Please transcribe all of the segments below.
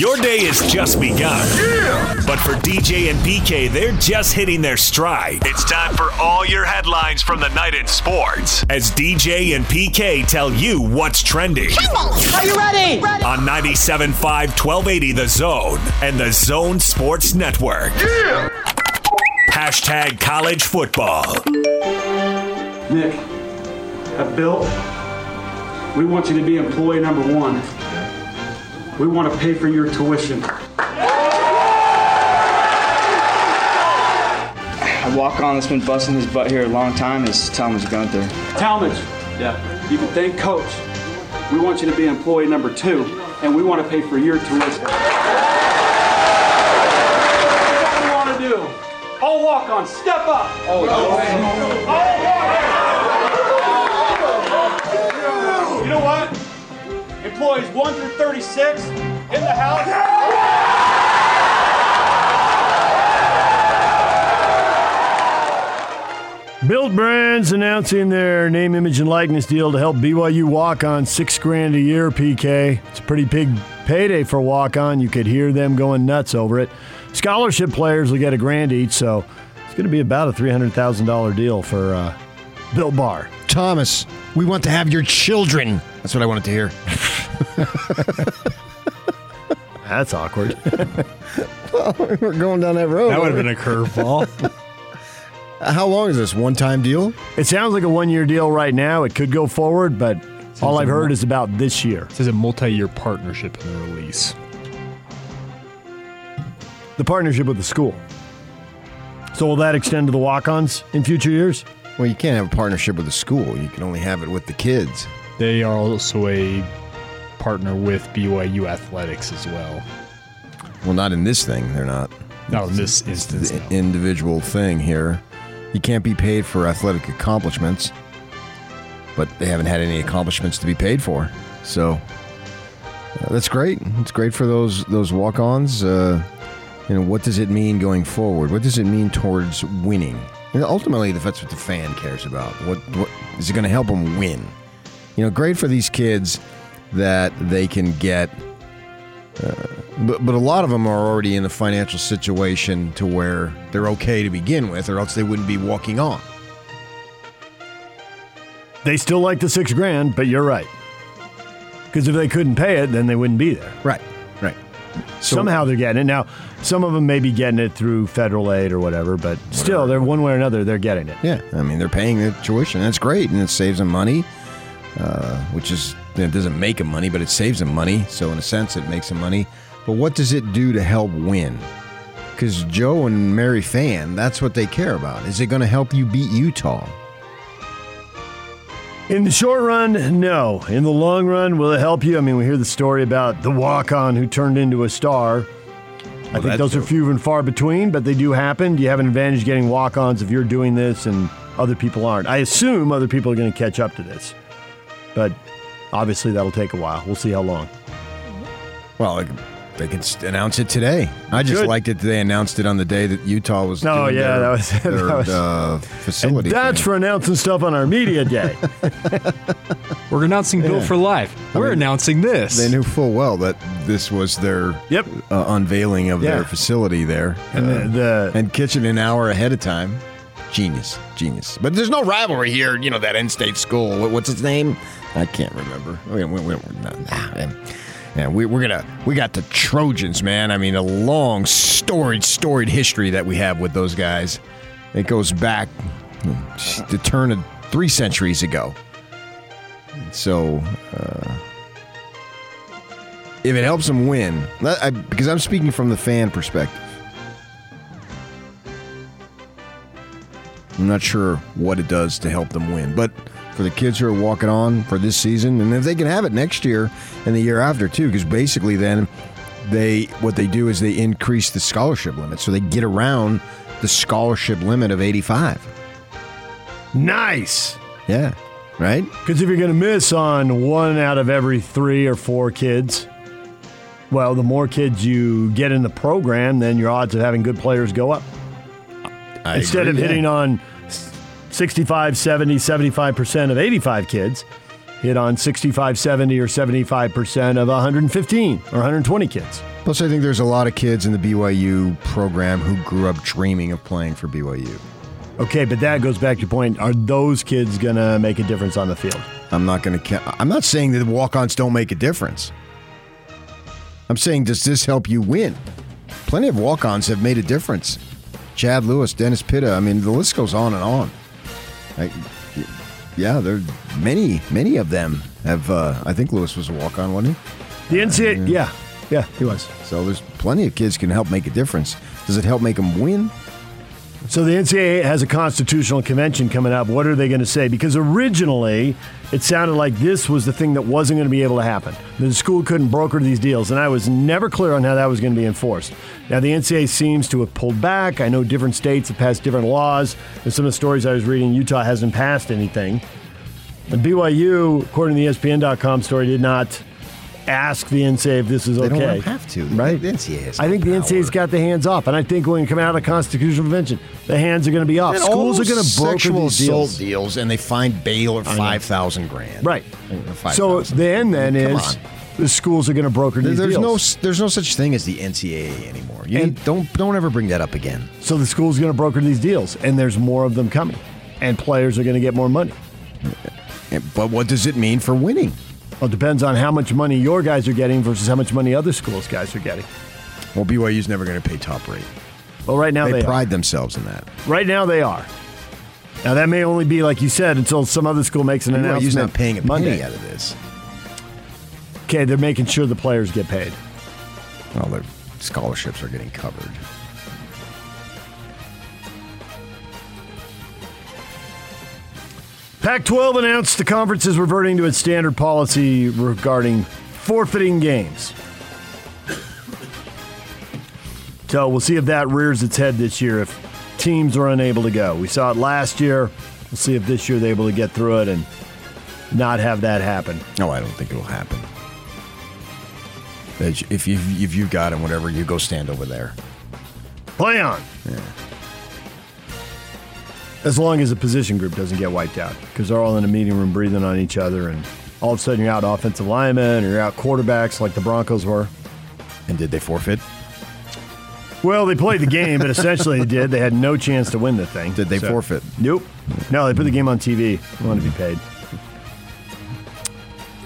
Your day has just begun. Yeah! But for DJ and PK, they're just hitting their stride. It's time for all your headlines from the night in sports as DJ and PK tell you what's trending. Are you ready? On 97.5 1280 The Zone and the Zone Sports Network. Yeah! Hashtag college football. Nick, at Built, we want you to be employee number one. We want to pay for your tuition. A walk on that's been busting his butt here a long time is Talmadge Gunther. Talmadge, yeah, you can thank Coach. We want you to be employee number two, and we want to pay for your tuition. What do you want to do? All walk on, step up. Oh, You oh, Employees 1 through 36 in the house. Built Brands announcing their name, image, and likeness deal to help BYU walk on six grand a year, PK. It's a pretty big payday for walk on. You could hear them going nuts over it. Scholarship players will get a grand each, so it's going to be about a $300,000 deal for uh, Built Bar. Thomas, we want to have your children. That's what I wanted to hear. That's awkward. We're going down that road. That would have been a curveball. How long is this? One time deal? it sounds like a one year deal right now. It could go forward, but all I've heard is about this year. It says a multi-year partnership in the release. The partnership with the school. So will that extend to the walk ons in future years? Well, you can't have a partnership with the school. You can only have it with the kids. They are also a partner with BYU Athletics as well. Well, not in this thing. They're not. Not in this instance. the no. individual thing here. You can't be paid for athletic accomplishments, but they haven't had any accomplishments to be paid for. So uh, that's great. It's great for those those walk-ons. Uh, you know, what does it mean going forward? What does it mean towards winning? And ultimately, that's what the fan cares about. What what is it going to help them win? You know, great for these kids that they can get but, but a lot of them are already in a financial situation to where they're okay to begin with, or else they wouldn't be walking on. They still like the six grand, but you're right. Because if they couldn't pay it, then they wouldn't be there. Right, right. So, Somehow they're getting it. Now, some of them may be getting it through federal aid or whatever, but still, they're one way or another, they're getting it. yeah, I mean, they're paying their tuition. That's great, and it saves them money, uh, which is it doesn't make them money, but it saves them money. So in a sense, it makes them money. But what does it do to help win? Because Joe and Mary Fan, that's what they care about. Is it going to help you beat Utah? In the short run, no. In the long run, will it help you? I mean, we hear the story about the walk on who turned into a star. I think those are few and far between, but they do happen. Do you have an advantage getting walk ons if you're doing this and other people aren't? I assume other people are going to catch up to this, but obviously that'll take a while. We'll see how long. Well, they can, they can s- announce it today. I just Good. liked it. that They announced it on the day that Utah was. Oh, doing yeah, their, that was- that their was- uh, And facility. that's thing. for announcing stuff on our media day. We're announcing Bill for Life. We're announcing this. They knew full well that this was their Yep. uh, unveiling of Yeah. their facility there, And Uh, the, the and kitchen an hour ahead of time. Genius, genius. But there's no rivalry here. You know that in-state school. What, what's its name? I can't remember. We, we, we, nah, yeah, we, we're gonna we got the Trojans, man. I mean, a long, storied, storied history that we have with those guys. It goes back hmm, the turn of three centuries ago. So, uh, if it helps them win, I, because I'm speaking from the fan perspective. I'm not sure what it does to help them win, but for the kids who are walking on for this season, and if they can have it next year and the year after too, because basically then they what they do is they increase the scholarship limit, so they get around the scholarship limit of 85. nice. Yeah, right. Because if you're going to miss on one out of every three or four kids, well, the more kids you get in the program, then your odds of having good players go up. I Instead agree, of yeah. hitting on 65, 70, 75% of 85 kids, hit on 65, 70, or 75% of 115 or 120 kids. Plus, I think there's a lot of kids in the BYU program who grew up dreaming of playing for BYU. Okay, but that goes back to your point. Are those kids going to make a difference on the field? I'm not going to. I'm not saying that walk-ons don't make a difference. I'm saying, does this help you win? Plenty of walk-ons have made a difference. Chad Lewis, Dennis Pitta. I mean, the list goes on and on. I, yeah, there many, many of them have. Uh, I think Lewis was a walk-on, wasn't he? The NCAA, yeah, yeah, he was. So there's plenty of kids can help make a difference. Does it help make them win? So the NCAA has a constitutional convention coming up. What are they going to say? Because originally it sounded like this was the thing that wasn't going to be able to happen. The school couldn't broker these deals, and I was never clear on how that was going to be enforced. Now the NCAA seems to have pulled back. I know different states have passed different laws. And some of the stories I was reading, Utah hasn't passed anything. And BYU, according to the ESPN.com story, did not ask the NCAA if this is they okay. They don't have to, right? The NCAA has I think no the NCAA's got the hands off, and I think when you come out of the constitutional convention, the hands are going to be off. And Schools are going to broker these assault deals. deals, and they find bail Baylor five thousand grand. Right. 5, so 000. then, then Come is on. the schools are going to broker these There's deals. no, there's no such thing as the NCAA anymore. You And- need- don't, don't ever bring that up again. So the school's are going to broker these deals, and there's more of them coming, and players are going to get more money. But what does it mean for winning? Well, it depends on how much money your guys are getting versus how much money other schools' guys are getting. Well, BYU's never going to pay top rate. Well, right now They, they, pride themselves in that. Right now they are. Now that may only be like you said until some other school makes an BYU's announcement. not paying a Monday. penny out of this. Okay, they're making sure the players get paid. Well, their scholarships are getting covered. Pac 12 announced the conference is reverting to its standard policy regarding forfeiting games. So we'll see if that rears its head this year if teams are unable to go. We saw it last year. We'll see if this year they're able to get through it and not have that happen. No, I don't think it'll happen. If you if you got it, whatever, you go stand over there. Play on. As long as the position group doesn't get wiped out, because they're all in a meeting room breathing on each other, and all of a sudden you're out offensive linemen or you're out quarterbacks like the Broncos were. And did they forfeit? Well, they played the game, but essentially they did. They had no chance to win the thing. Did they So- forfeit? Nope. No, they put the game on TV. They want to be paid.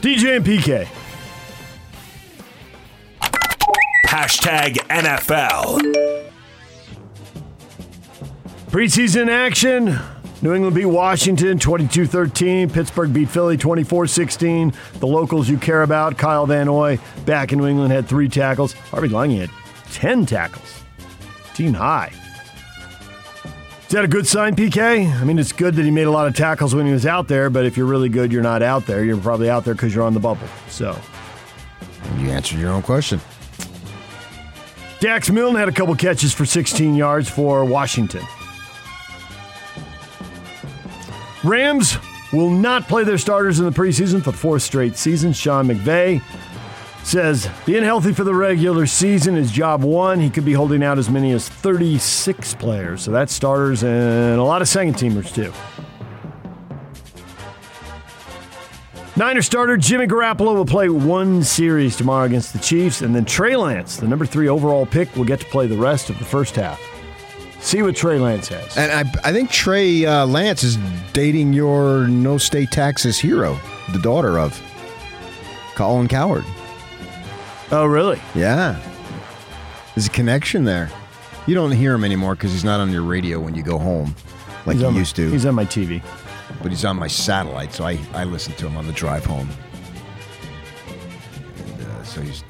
DJ and PK. Hashtag NFL. Preseason action. New England beat Washington 22 13. Pittsburgh beat Philly 24 16. The locals you care about, Kyle Van Noy, back in New England, had three tackles. Harvey Langi had 10 tackles. Team high. Is that a good sign, PK? I mean, it's good that he made a lot of tackles when he was out there, but if you're really good, you're not out there. You're probably out there because you're on the bubble. So, You answered your own question. Dax Milne had a couple catches for 16 yards for Washington. Rams will not play their starters in the preseason for fourth straight season. Sean McVay says being healthy for the regular season is job one. He could be holding out as many as 36 players. So that's starters and a lot of second teamers, too. Niner starter Jimmy Garoppolo will play one series tomorrow against the Chiefs, and then Trey Lance, the number three overall pick, will get to play the rest of the first half. See what Trey Lance has. And I, I think Trey uh, Lance is dating your no state taxes hero, the daughter of Colin Cowherd. Oh, really? Yeah. There's a connection there. You don't hear him anymore because he's not on your radio when you go home like He's you on my- used to. He's on my TV. but he's on my satellite, so I, I listen to him on the drive home. And, uh, so he's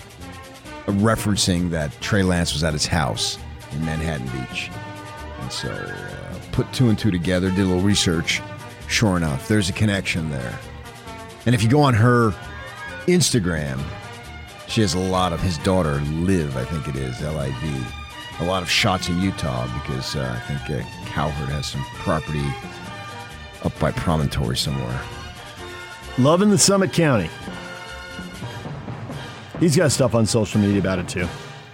referencing that Trey Lance was at his house in Manhattan Beach. So uh, put two and two together, did a little research. Sure enough, there's a connection there. And if you go on her Instagram, she has a lot of his daughter, Liv, I think it is, L I V. A lot of shots in Utah because uh, I think uh, Cowherd has some property up by Promontory somewhere. Loving the Summit County. He's got stuff on social media about it too.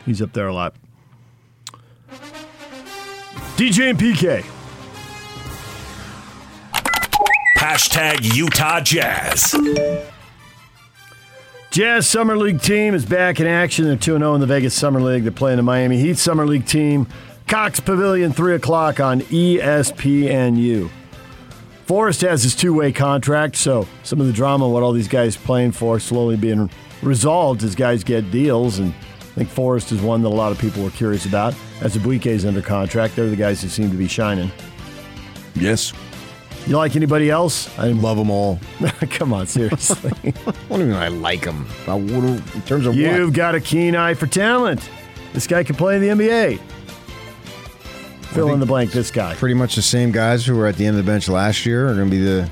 He's up there a lot. DJ and PK. Hashtag Utah Jazz. Jazz Summer League team is back in action. They're 2 0 in the Vegas Summer League. They're playing the Miami Heat Summer League team. Cox Pavilion, 3 o'clock on ESPNU. Forrest has his two way contract, so some of the drama, what all these guys playing for, slowly being resolved as guys get deals. And think Forrest is one that a lot of people were curious about. As is under contract, they're the guys who seem to be shining. Yes. You like anybody else? I love them all. Come on, seriously. What do you mean I like them? I In terms of You've what? got a keen eye for talent. This guy can play in the NBA. Fill in the blank, this guy. Pretty much the same guys who were at the end of the bench last year are going to be the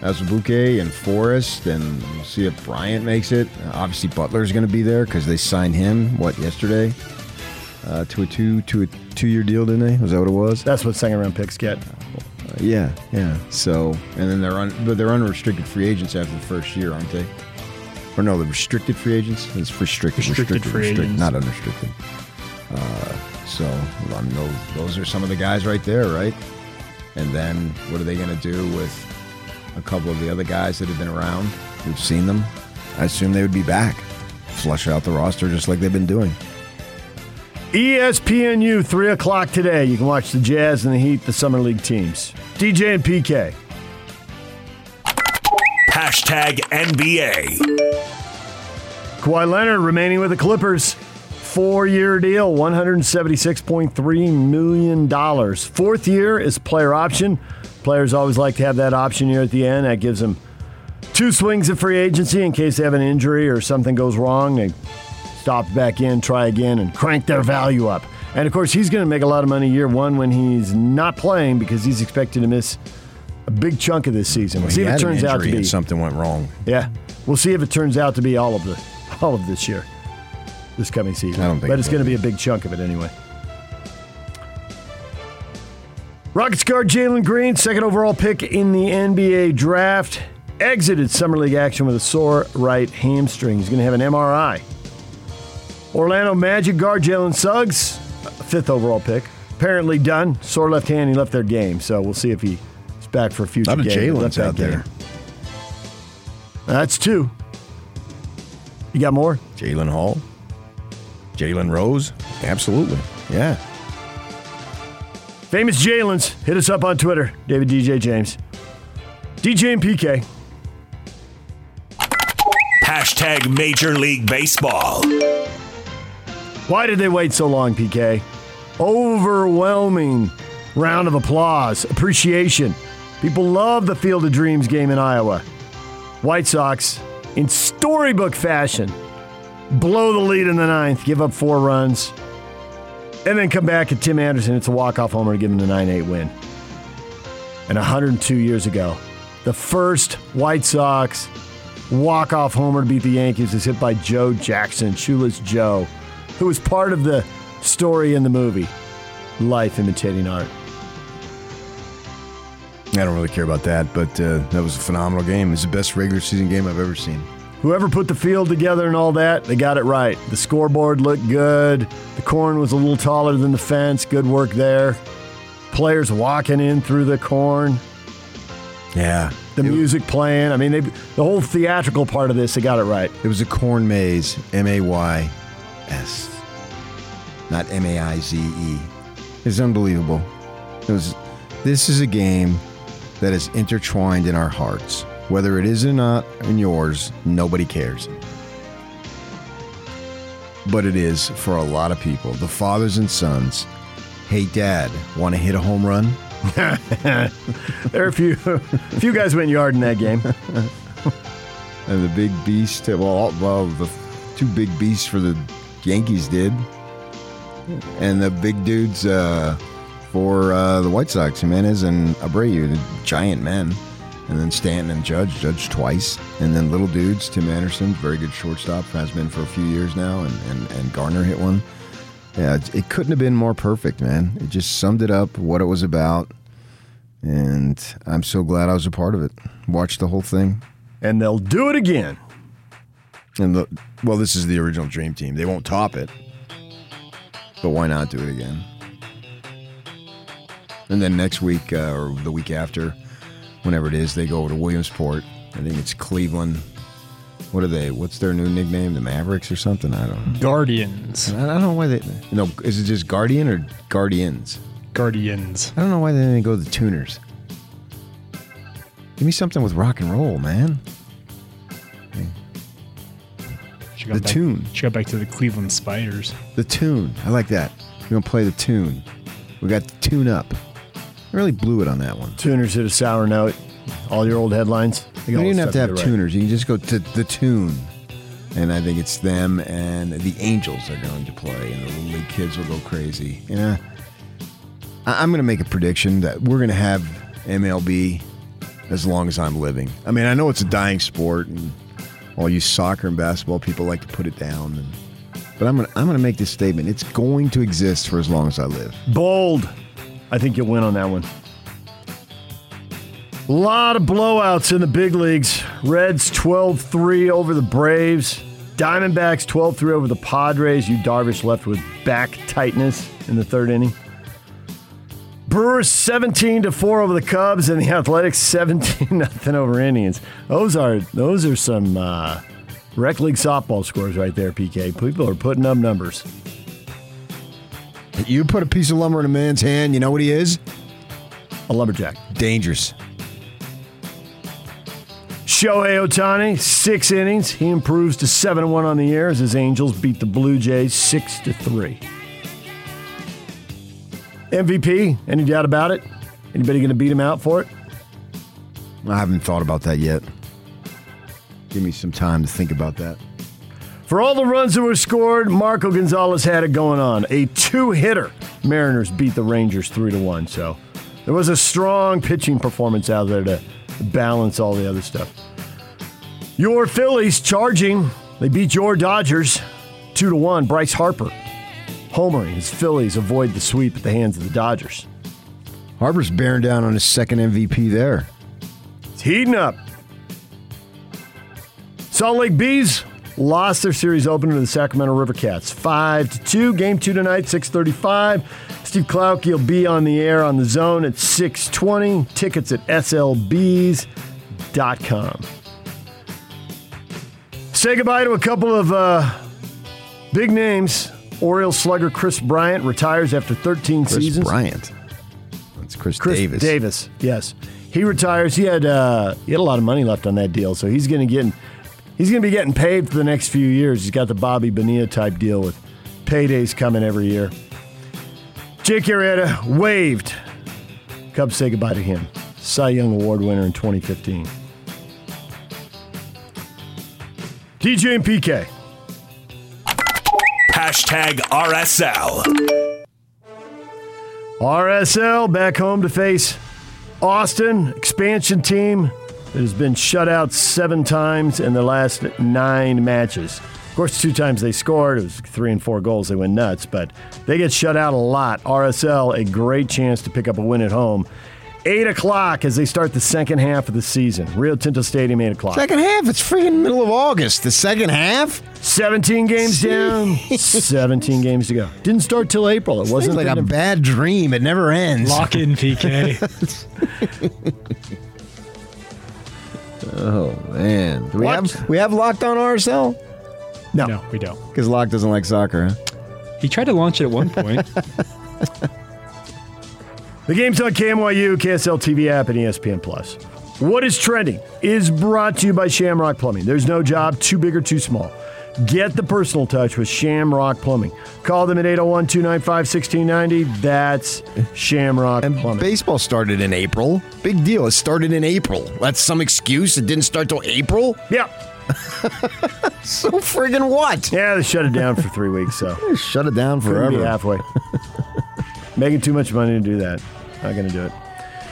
Azubuike and Forrest, and we'll see if Bryant makes it. Obviously, Butler's going to be there because they signed him what yesterday uh, to a two to a two year deal, didn't they? Was that what it was? That's what second round picks get. Uh, yeah, yeah. So, and then they're un, but they're unrestricted free agents after the first year, aren't they? Or no, the restricted free agents. It's restricted, Restricted free agents. not unrestricted. Uh, so, I mean, those, those are some of the guys right there, right? And then what are they going to do with a couple of the other guys that have been around? We've seen them. I assume they would be back, flush out the roster just like they've been doing. ESPNU, 3 o'clock today. You can watch the Jazz and the Heat, the Summer League teams. DJ and PK. Hashtag NBA. Kawhi Leonard remaining with the Clippers. Four year deal, $176.3 million. Fourth year is player option. Players always like to have that option here at the end. That gives them two swings at free agency in case they have an injury or something goes wrong. They stop back in, try again, and crank their value up. And of course, he's going to make a lot of money year one when he's not playing because he's expected to miss a big chunk of this season. We'll see if it turns out to be something went wrong. yeah, we'll see if it turns out to be all of the all of this year, this coming season. I don't think but it's going to be a big chunk of it anyway. Rockets guard Jalen Green, second overall pick in the NBA draft, exited summer league action with a sore right hamstring. He's going to have an MRI. Orlando Magic guard Jalen Suggs, fifth overall pick, apparently done. Sore left hand, he left their game, so we'll see if he's back for a future A game. He Jalen's out there. That's two. You got more? Jalen Hall, Jalen Rose, absolutely, yeah. Famous Jalen's. Hit us up on Twitter. David DJ James. DJ and PK. Hashtag Major League Baseball. Why did they wait so long, PK? Overwhelming round of applause, appreciation. People love the Field of Dreams game in Iowa. White Sox, in storybook fashion, blow the lead in the ninth, give up four runs, and then come back at Tim Anderson. It's a walk-off homer to give him the 9-8 win. And 102 years ago, the first White Sox walk-off homer to beat the Yankees is hit by Joe Jackson, Shoeless Joe, who was part of the story in the movie, Life Imitating Art. I don't really care about that, but uh, that was a phenomenal game. It's the best regular season game I've ever seen. Whoever put the field together and all that, they got it right. The scoreboard looked good. The corn was a little taller than the fence. Good work there. Players walking in through the corn. Yeah, The music playing. I mean, they, the whole theatrical part of this, they got it right. it was a corn maze, M A Y S, not M A I Z E. It's unbelievable. It was. This is a game that is intertwined in our hearts. Whether it is or not in yours, nobody cares. But it is for a lot of people. The fathers and sons. Hey, Dad, want to hit a home run? There are a few, a few guys went yard in that game. And the big beast, well, well, the two big beasts for the Yankees did, and the big dudes uh, for uh, the White Sox, Jimenez and Abreu, the giant men, and then Stanton and Judge, Judge twice, and then little dudes, Tim Anderson, very good shortstop, has been for a few years now, and and, and Garner hit one. Yeah, it, it couldn't have been more perfect, man. It just summed it up, what it was about, and I'm so glad I was a part of it. Watched the whole thing. And they'll do it again. And the well, this is the original Dream Team. They won't top it, but why not do it again? And then next week uh, or the week after, whenever it is, they go over to Williamsport. I think it's Cleveland, What are they? What's their new nickname? The Mavericks or something? I don't know. Guardians. I don't know why they. You know, is it just Guardian or Guardians? Guardians. I don't know why they didn't go to the Tuners. Give me something with rock and roll, man. The back, tune. She got back to the Cleveland Spiders. The tune. I like that. We're gonna play the tune. We got the tune up. I really blew it on that one. Tuners hit a sour note. All your old headlines. You don't even have to have right. tuners. You can just go to the tune. And I think it's them and the Angels are going to play, and the little league kids will go crazy. Yeah. I- I'm going to make a prediction that we're going to have MLB as long as I'm living. I mean, I know it's a dying sport, and all you soccer and basketball people like to put it down. And, but I'm going to I'm going to make this statement: it's going to exist for as long as I live. Bold. I think you'll win on that one. A lot of blowouts in the big leagues. Reds 12 3 over the Braves. Diamondbacks 12 3 over the Padres. Yu Darvish left with back tightness in the third inning. Brewers 17 to 4 over the Cubs and the Athletics 17 nothing over Indians. Those are those are some uh, rec league softball scores right there, PK. People are putting up numbers. You put a piece of lumber in a man's hand, you know what he is? A lumberjack. Dangerous. Shohei Ohtani, six innings. He improves to 7 1 on the year as his Angels beat the Blue Jays 6 to 3. MVP, any doubt about it? Anybody going to beat him out for it? I haven't thought about that yet. Give me some time to think about that. For all the runs that were scored, Marco Gonzalez had it going on. A two hitter. Mariners beat the Rangers 3 to 1. So there was a strong pitching performance out there to balance all the other stuff. Your Phillies charging. They beat your Dodgers 2 to 1. Bryce Harper homering his Phillies avoid the sweep at the hands of the Dodgers. Harper's bearing down on his second MVP there. It's heating up. Salt Lake Bees lost their series opener to the Sacramento River Cats. 5 to 2. Game 2 tonight, 635. Steve Klauke will be on the air on the zone at 620. Tickets at slbs.com. Say goodbye to a couple of uh, big names. Oriole slugger Chris Bryant retires after 13 Chris seasons. Bryant. That's Chris, Chris Davis. Davis, yes. He retires. He had uh, he had a lot of money left on that deal, so he's going to get he's going to be getting paid for the next few years. He's got the Bobby Bonilla type deal with paydays coming every year. Jake Arrieta waived. Cubs say goodbye to him. Cy Young Award winner in 2015. DJ and PK. Hashtag RSL. RSL back home to face Austin, expansion team that has been shut out seven times in the last nine matches. Of course, two times they scored. It was three and four goals. They went nuts, but they get shut out a lot. RSL, a great chance to pick up a win at home. Eight o'clock as they start the second half of the season. Rio Tinto Stadium, eight o'clock. Second half, it's freaking middle of August. The second half? 17 games down, 17 games to go. Didn't start till April. It wasn't like a bad dream. It never ends. Lock in PK. Oh man, do we What? have we have locked on RSL? no. no, we don't. Because Locke doesn't like soccer. Huh? He tried to launch it at one point. The game's on KMYU, KSL TV app, and ESPN Plus. What is trending is brought to you by Shamrock Plumbing. There's no job too big or too small. Get the personal touch with Shamrock Plumbing. Call them at 801 295 1690. That's Shamrock And Plumbing. baseball started in April. Big deal. It started in April. That's some excuse. It didn't start till April. yeah. So friggin' what? Yeah, they shut it down for three weeks, so Shut it down forever. halfway. Making too much money to do that. Not going to do it.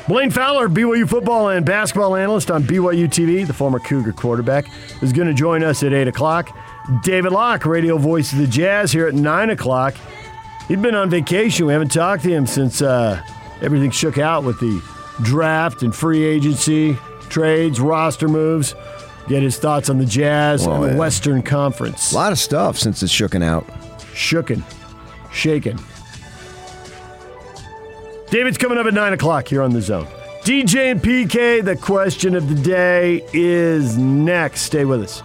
Blaine Fowler, BYU football and basketball analyst on BYU TV, the former Cougar quarterback, is going to join us at 8 o'clock. David Locke, radio voice of the Jazz, here at 9 o'clock. He'd been on vacation. We haven't talked to him since uh, everything shook out with the draft and free agency, trades, roster moves. Get his thoughts on the Jazz Well, and the yeah. Western Conference. A lot of stuff since it's shooken out. Shooken. Shaken. David's coming up at 9 o'clock here on The Zone. DJ and PK, the question of the day is next. Stay with us.